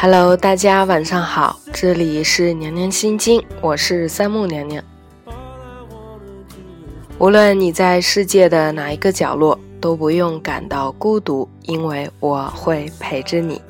Hello，大家晚上好，这里是娘娘心经，我是三木娘娘。无论你在世界的哪一个角落，都不用感到孤独，因为我会陪着你。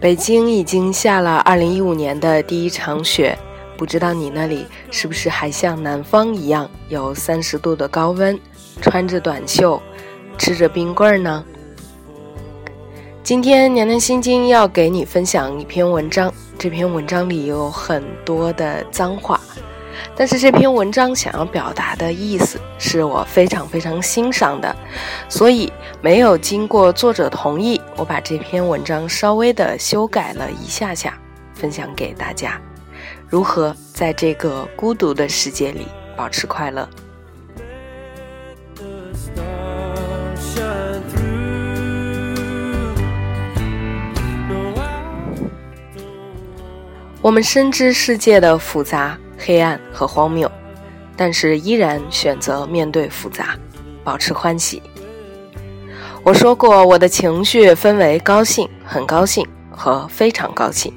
北京已经下了二零一五年的第一场雪，不知道你那里是不是还像南方一样有三十度的高温，穿着短袖，吃着冰棍儿呢？今天娘娘心经要给你分享一篇文章，这篇文章里有很多的脏话，但是这篇文章想要表达的意思是我非常非常欣赏的，所以没有经过作者同意，我把这篇文章稍微的修改了一下下，分享给大家，如何在这个孤独的世界里保持快乐。我们深知世界的复杂、黑暗和荒谬，但是依然选择面对复杂，保持欢喜。我说过，我的情绪分为高兴、很高兴和非常高兴。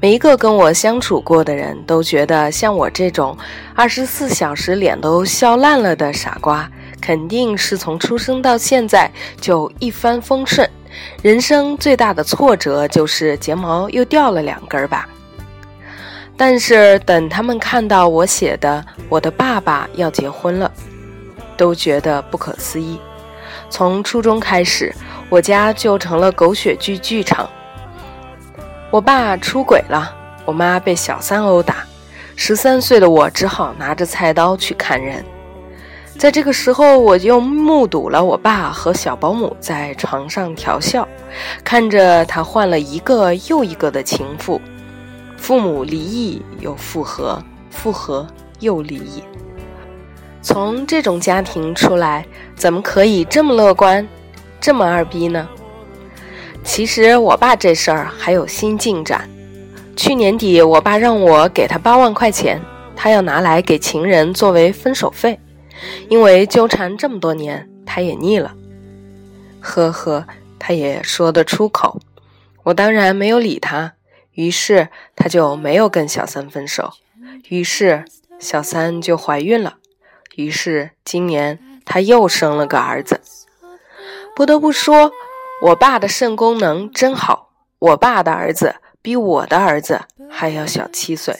每一个跟我相处过的人都觉得，像我这种二十四小时脸都笑烂了的傻瓜，肯定是从出生到现在就一帆风顺，人生最大的挫折就是睫毛又掉了两根吧。但是等他们看到我写的“我的爸爸要结婚了”，都觉得不可思议。从初中开始，我家就成了狗血剧剧场。我爸出轨了，我妈被小三殴打，十三岁的我只好拿着菜刀去砍人。在这个时候，我又目睹了我爸和小保姆在床上调笑，看着他换了一个又一个的情妇。父母离异又复合，复合又离异。从这种家庭出来，怎么可以这么乐观，这么二逼呢？其实我爸这事儿还有新进展。去年底，我爸让我给他八万块钱，他要拿来给情人作为分手费，因为纠缠这么多年，他也腻了。呵呵，他也说得出口。我当然没有理他。于是他就没有跟小三分手，于是小三就怀孕了，于是今年他又生了个儿子。不得不说，我爸的肾功能真好，我爸的儿子比我的儿子还要小七岁。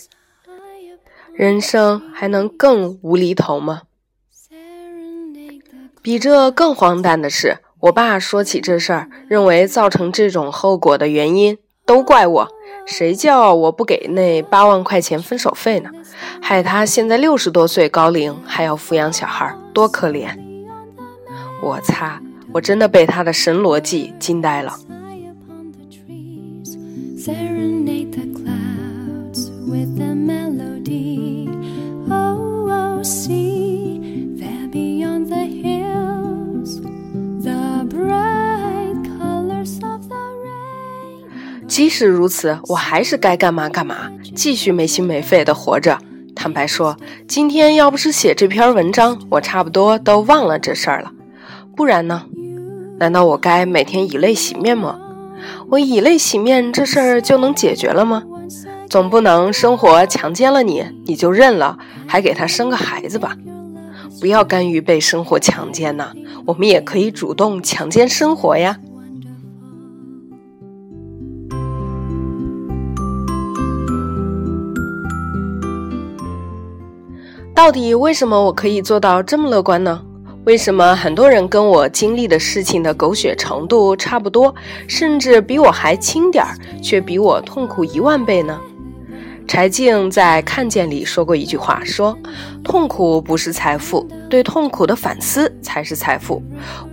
人生还能更无厘头吗？比这更荒诞的是，我爸说起这事儿，认为造成这种后果的原因都怪我。谁叫我不给那八万块钱分手费呢？害他现在六十多岁高龄还要抚养小孩，多可怜！我擦，我真的被他的神逻辑惊呆了。即使如此，我还是该干嘛干嘛，继续没心没肺的活着。坦白说，今天要不是写这篇文章，我差不多都忘了这事儿了。不然呢？难道我该每天以泪洗面吗？我以泪洗面，这事儿就能解决了吗？总不能生活强奸了你，你就认了，还给他生个孩子吧？不要甘于被生活强奸呐，我们也可以主动强奸生活呀。到底为什么我可以做到这么乐观呢？为什么很多人跟我经历的事情的狗血程度差不多，甚至比我还轻点儿，却比我痛苦一万倍呢？柴静在《看见》里说过一句话，说：“痛苦不是财富，对痛苦的反思才是财富。”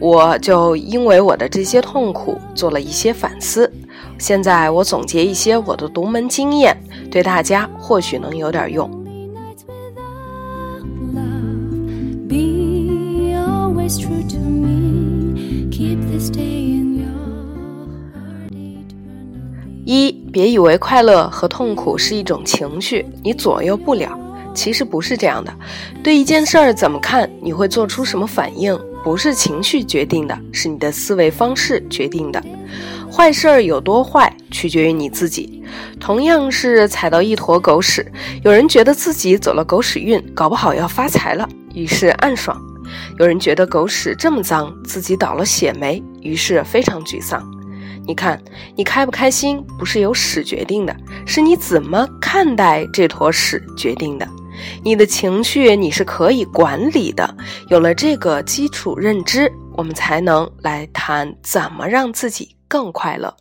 我就因为我的这些痛苦做了一些反思，现在我总结一些我的独门经验，对大家或许能有点用。一，别以为快乐和痛苦是一种情绪，你左右不了。其实不是这样的。对一件事儿怎么看，你会做出什么反应，不是情绪决定的，是你的思维方式决定的。坏事儿有多坏，取决于你自己。同样是踩到一坨狗屎，有人觉得自己走了狗屎运，搞不好要发财了，于是暗爽；有人觉得狗屎这么脏，自己倒了血霉，于是非常沮丧。你看，你开不开心，不是由屎决定的，是你怎么看待这坨屎决定的。你的情绪你是可以管理的。有了这个基础认知，我们才能来谈怎么让自己更快乐。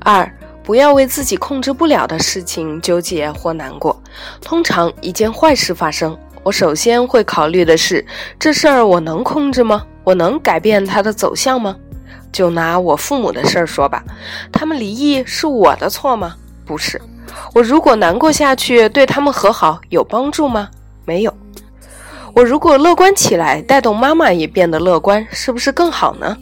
二，不要为自己控制不了的事情纠结或难过。通常一件坏事发生，我首先会考虑的是，这事儿我能控制吗？我能改变它的走向吗？就拿我父母的事儿说吧，他们离异是我的错吗？不是。我如果难过下去，对他们和好有帮助吗？没有。我如果乐观起来，带动妈妈也变得乐观，是不是更好呢？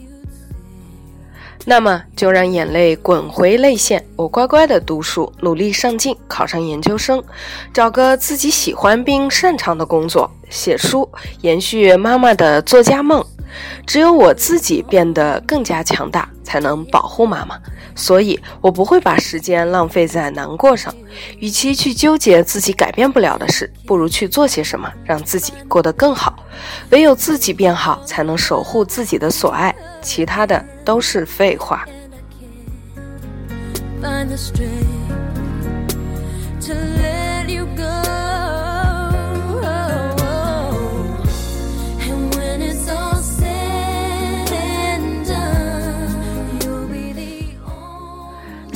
那么就让眼泪滚回泪腺，我乖乖的读书，努力上进，考上研究生，找个自己喜欢并擅长的工作，写书，延续妈妈的作家梦。只有我自己变得更加强大，才能保护妈妈。所以，我不会把时间浪费在难过上。与其去纠结自己改变不了的事，不如去做些什么，让自己过得更好。唯有自己变好，才能守护自己的所爱。其他的都是废话。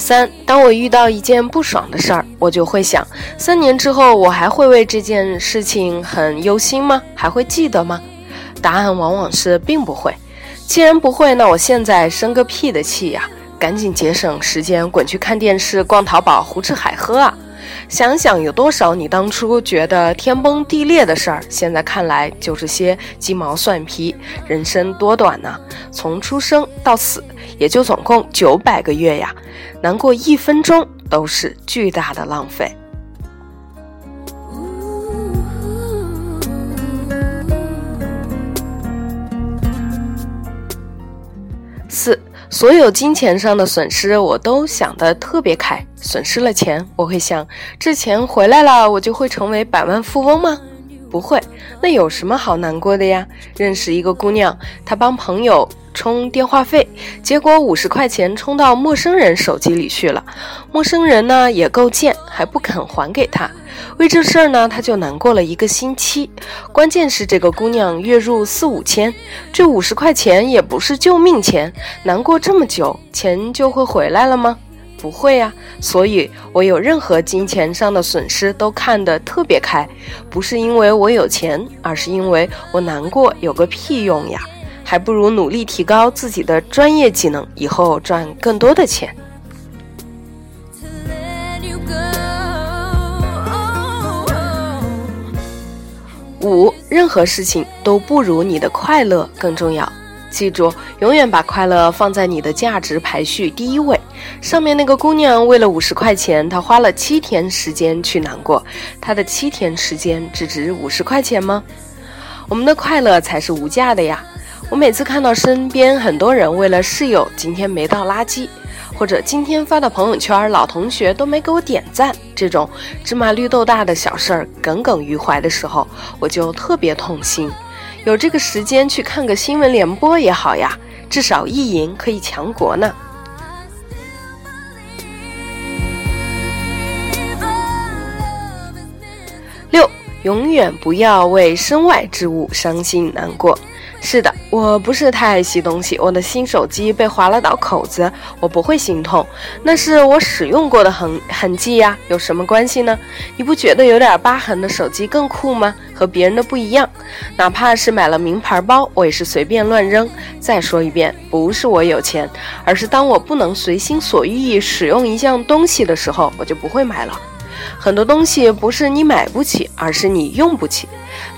三，当我遇到一件不爽的事儿，我就会想：三年之后，我还会为这件事情很忧心吗？还会记得吗？答案往往是并不会。既然不会，那我现在生个屁的气呀！赶紧节省时间，滚去看电视、逛淘宝、胡吃海喝啊！想想有多少你当初觉得天崩地裂的事儿，现在看来就是些鸡毛蒜皮。人生多短呢？从出生到死，也就总共九百个月呀！难过一分钟都是巨大的浪费。四，所有金钱上的损失我都想得特别开。损失了钱，我会想：这钱回来了，我就会成为百万富翁吗？不会。那有什么好难过的呀？认识一个姑娘，她帮朋友。充电话费，结果五十块钱充到陌生人手机里去了。陌生人呢也够贱，还不肯还给他。为这事儿呢，他就难过了一个星期。关键是这个姑娘月入四五千，这五十块钱也不是救命钱，难过这么久，钱就会回来了吗？不会呀。所以我有任何金钱上的损失都看得特别开，不是因为我有钱，而是因为我难过有个屁用呀。还不如努力提高自己的专业技能，以后赚更多的钱。五，任何事情都不如你的快乐更重要。记住，永远把快乐放在你的价值排序第一位。上面那个姑娘为了五十块钱，她花了七天时间去难过，她的七天时间只值五十块钱吗？我们的快乐才是无价的呀！我每次看到身边很多人为了室友今天没倒垃圾，或者今天发的朋友圈老同学都没给我点赞，这种芝麻绿豆大的小事儿耿耿于怀的时候，我就特别痛心。有这个时间去看个新闻联播也好呀，至少意淫可以强国呢。六，永远不要为身外之物伤心难过。是的，我不是太爱惜东西。我的新手机被划了道口子，我不会心痛，那是我使用过的痕痕迹呀，有什么关系呢？你不觉得有点疤痕的手机更酷吗？和别人的不一样，哪怕是买了名牌包，我也是随便乱扔。再说一遍，不是我有钱，而是当我不能随心所欲使用一项东西的时候，我就不会买了。很多东西不是你买不起，而是你用不起。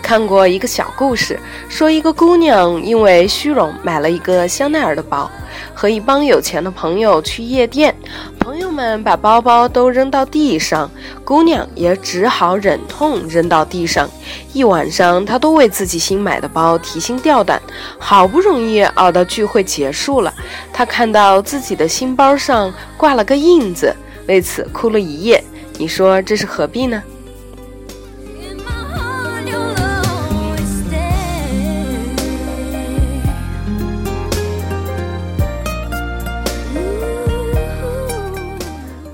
看过一个小故事，说一个姑娘因为虚荣买了一个香奈儿的包，和一帮有钱的朋友去夜店，朋友们。把包包都扔到地上，姑娘也只好忍痛扔到地上。一晚上，她都为自己新买的包提心吊胆。好不容易熬到聚会结束了，她看到自己的新包上挂了个印子，为此哭了一夜。你说这是何必呢？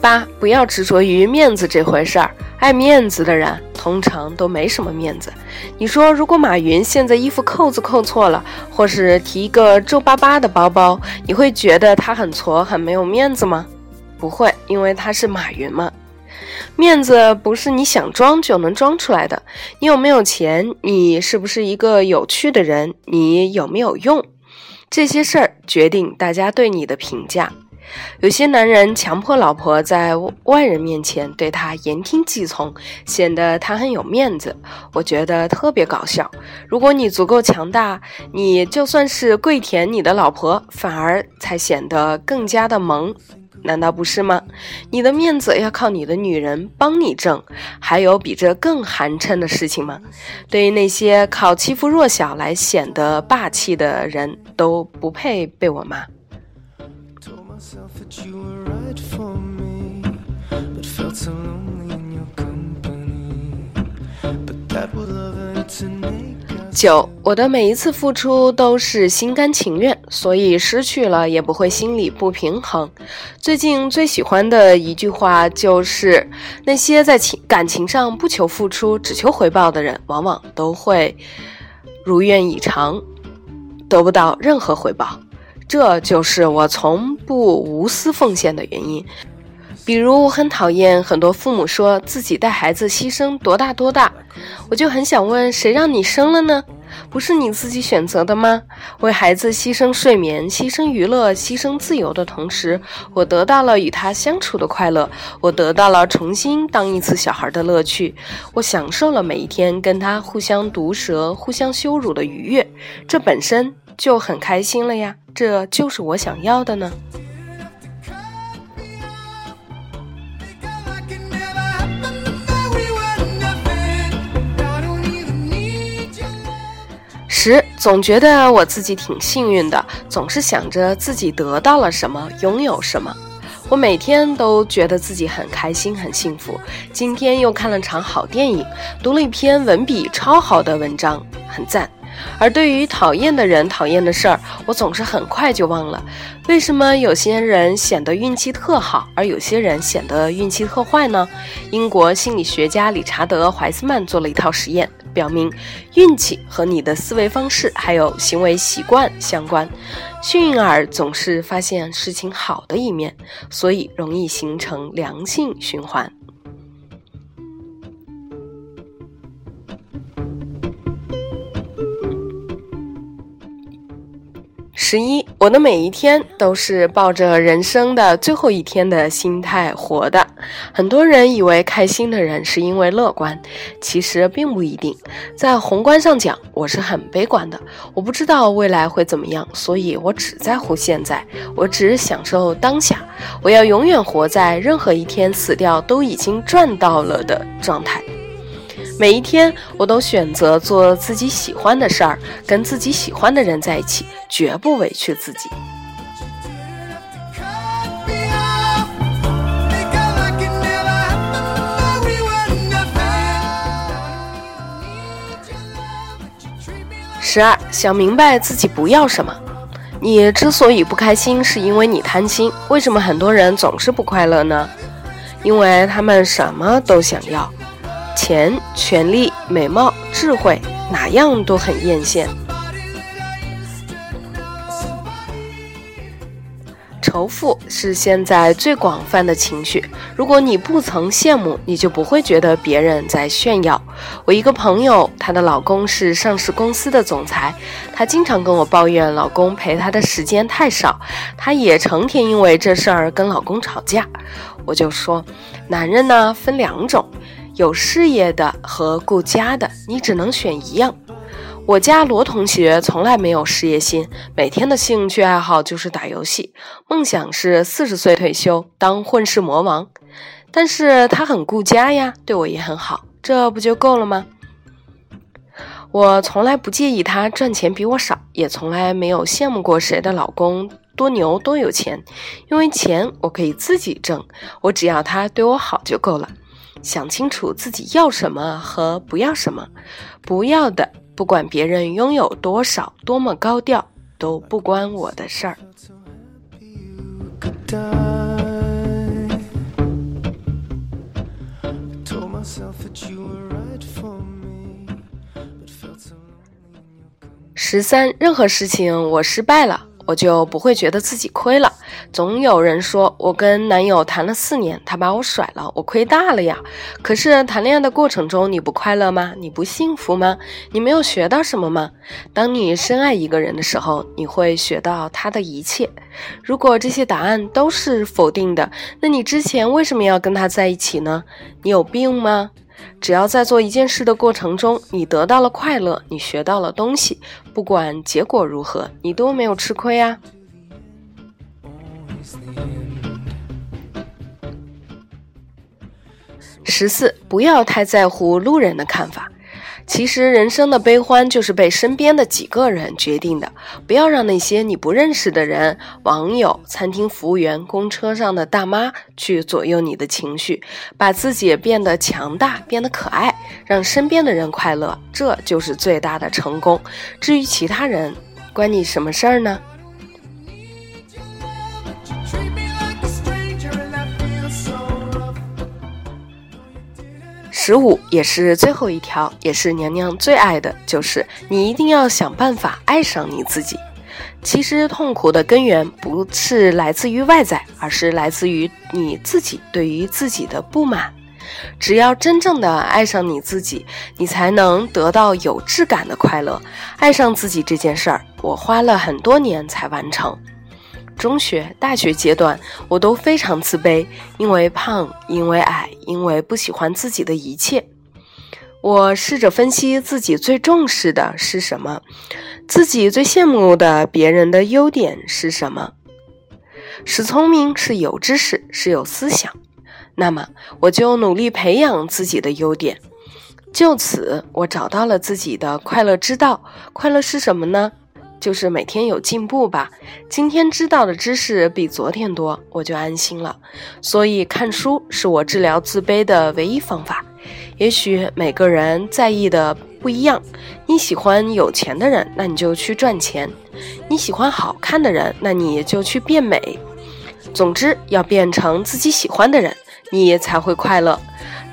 八，不要执着于面子这回事儿。爱面子的人通常都没什么面子。你说，如果马云现在衣服扣子扣错了，或是提一个皱巴巴的包包，你会觉得他很挫、很没有面子吗？不会，因为他是马云嘛。面子不是你想装就能装出来的。你有没有钱？你是不是一个有趣的人？你有没有用？这些事儿决定大家对你的评价。有些男人强迫老婆在外人面前对他言听计从，显得他很有面子，我觉得特别搞笑。如果你足够强大，你就算是跪舔你的老婆，反而才显得更加的萌，难道不是吗？你的面子要靠你的女人帮你挣，还有比这更寒碜的事情吗？对于那些靠欺负弱小来显得霸气的人，都不配被我骂。九，我的每一次付出都是心甘情愿，所以失去了也不会心里不平衡。最近最喜欢的一句话就是：那些在情感情上不求付出，只求回报的人，往往都会如愿以偿，得不到任何回报。这就是我从不无私奉献的原因。比如，我很讨厌很多父母说自己带孩子牺牲多大多大，我就很想问：谁让你生了呢？不是你自己选择的吗？为孩子牺牲睡眠、牺牲娱乐、牺牲自由的同时，我得到了与他相处的快乐，我得到了重新当一次小孩的乐趣，我享受了每一天跟他互相毒舌、互相羞辱的愉悦，这本身就很开心了呀。这就是我想要的呢。十，总觉得我自己挺幸运的，总是想着自己得到了什么，拥有什么。我每天都觉得自己很开心、很幸福。今天又看了场好电影，读了一篇文笔超好的文章，很赞。而对于讨厌的人、讨厌的事儿，我总是很快就忘了。为什么有些人显得运气特好，而有些人显得运气特坏呢？英国心理学家理查德·怀斯曼做了一套实验，表明运气和你的思维方式还有行为习惯相关。幸运儿总是发现事情好的一面，所以容易形成良性循环。十一，我的每一天都是抱着人生的最后一天的心态活的。很多人以为开心的人是因为乐观，其实并不一定。在宏观上讲，我是很悲观的。我不知道未来会怎么样，所以我只在乎现在，我只享受当下。我要永远活在任何一天死掉都已经赚到了的状态。每一天，我都选择做自己喜欢的事儿，跟自己喜欢的人在一起，绝不委屈自己。十二，想明白自己不要什么。你之所以不开心，是因为你贪心。为什么很多人总是不快乐呢？因为他们什么都想要。钱、权力、美貌、智慧，哪样都很艳羡。仇富是现在最广泛的情绪。如果你不曾羡慕，你就不会觉得别人在炫耀。我一个朋友，她的老公是上市公司的总裁，她经常跟我抱怨老公陪她的时间太少，她也成天因为这事儿跟老公吵架。我就说，男人呢分两种。有事业的和顾家的，你只能选一样。我家罗同学从来没有事业心，每天的兴趣爱好就是打游戏，梦想是四十岁退休当混世魔王。但是他很顾家呀，对我也很好，这不就够了吗？我从来不介意他赚钱比我少，也从来没有羡慕过谁的老公多牛多有钱，因为钱我可以自己挣，我只要他对我好就够了。想清楚自己要什么和不要什么，不要的。不管别人拥有多少，多么高调，都不关我的事儿。十三，任何事情我失败了。我就不会觉得自己亏了。总有人说我跟男友谈了四年，他把我甩了，我亏大了呀。可是谈恋爱的过程中，你不快乐吗？你不幸福吗？你没有学到什么吗？当你深爱一个人的时候，你会学到他的一切。如果这些答案都是否定的，那你之前为什么要跟他在一起呢？你有病吗？只要在做一件事的过程中，你得到了快乐，你学到了东西，不管结果如何，你都没有吃亏啊。十四，不要太在乎路人的看法。其实人生的悲欢就是被身边的几个人决定的，不要让那些你不认识的人、网友、餐厅服务员、公车上的大妈去左右你的情绪，把自己变得强大，变得可爱，让身边的人快乐，这就是最大的成功。至于其他人，关你什么事儿呢？十五也是最后一条，也是娘娘最爱的，就是你一定要想办法爱上你自己。其实痛苦的根源不是来自于外在，而是来自于你自己对于自己的不满。只要真正的爱上你自己，你才能得到有质感的快乐。爱上自己这件事儿，我花了很多年才完成。中学、大学阶段，我都非常自卑，因为胖，因为矮，因为不喜欢自己的一切。我试着分析自己最重视的是什么，自己最羡慕的别人的优点是什么。是聪明，是有知识，是有思想。那么，我就努力培养自己的优点。就此，我找到了自己的快乐之道。快乐是什么呢？就是每天有进步吧，今天知道的知识比昨天多，我就安心了。所以看书是我治疗自卑的唯一方法。也许每个人在意的不一样，你喜欢有钱的人，那你就去赚钱；你喜欢好看的人，那你就去变美。总之，要变成自己喜欢的人，你才会快乐。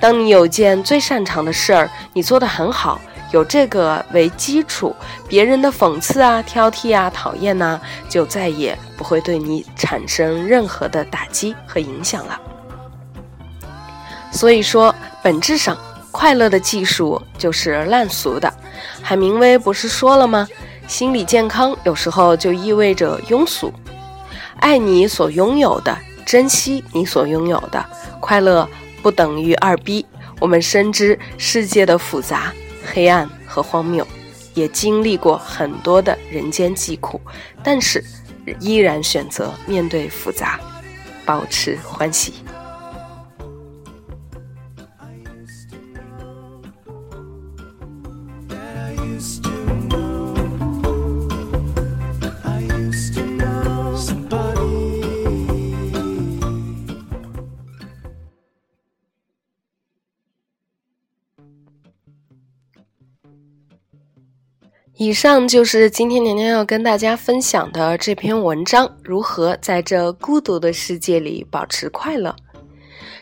当你有件最擅长的事儿，你做得很好。有这个为基础，别人的讽刺啊、挑剔啊、讨厌呐，就再也不会对你产生任何的打击和影响了。所以说，本质上，快乐的技术就是烂俗的。海明威不是说了吗？心理健康有时候就意味着庸俗。爱你所拥有的，珍惜你所拥有的，快乐不等于二逼。我们深知世界的复杂。黑暗和荒谬，也经历过很多的人间疾苦，但是依然选择面对复杂，保持欢喜。以上就是今天娘娘要跟大家分享的这篇文章：如何在这孤独的世界里保持快乐。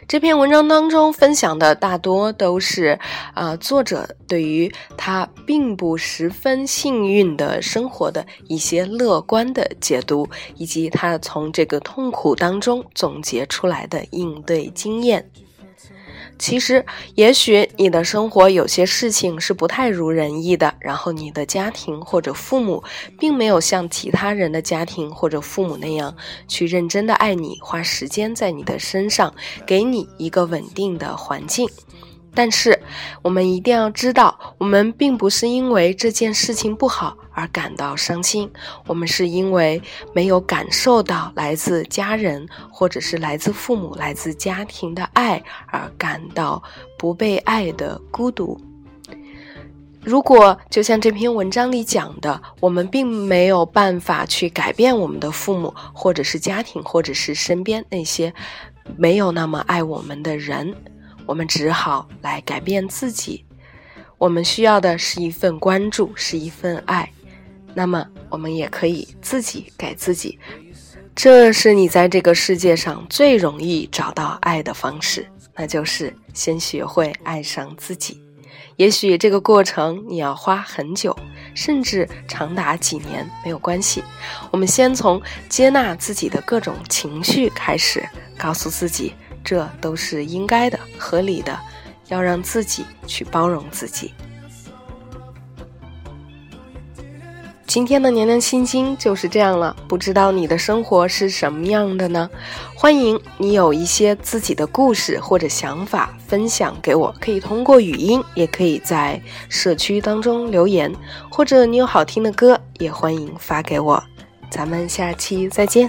这篇文章当中分享的大多都是，啊，作者对于他并不十分幸运的生活的一些乐观的解读，以及他从这个痛苦当中总结出来的应对经验。其实，也许你的生活有些事情是不太如人意的，然后你的家庭或者父母并没有像其他人的家庭或者父母那样去认真的爱你，花时间在你的身上，给你一个稳定的环境。但是，我们一定要知道，我们并不是因为这件事情不好而感到伤心，我们是因为没有感受到来自家人或者是来自父母、来自家庭的爱而感到不被爱的孤独。如果就像这篇文章里讲的，我们并没有办法去改变我们的父母，或者是家庭，或者是身边那些没有那么爱我们的人。我们只好来改变自己。我们需要的是一份关注，是一份爱。那么，我们也可以自己给自己。这是你在这个世界上最容易找到爱的方式，那就是先学会爱上自己。也许这个过程你要花很久，甚至长达几年，没有关系。我们先从接纳自己的各种情绪开始，告诉自己。这都是应该的、合理的，要让自己去包容自己。今天的娘娘心经就是这样了，不知道你的生活是什么样的呢？欢迎你有一些自己的故事或者想法分享给我，可以通过语音，也可以在社区当中留言，或者你有好听的歌，也欢迎发给我。咱们下期再见。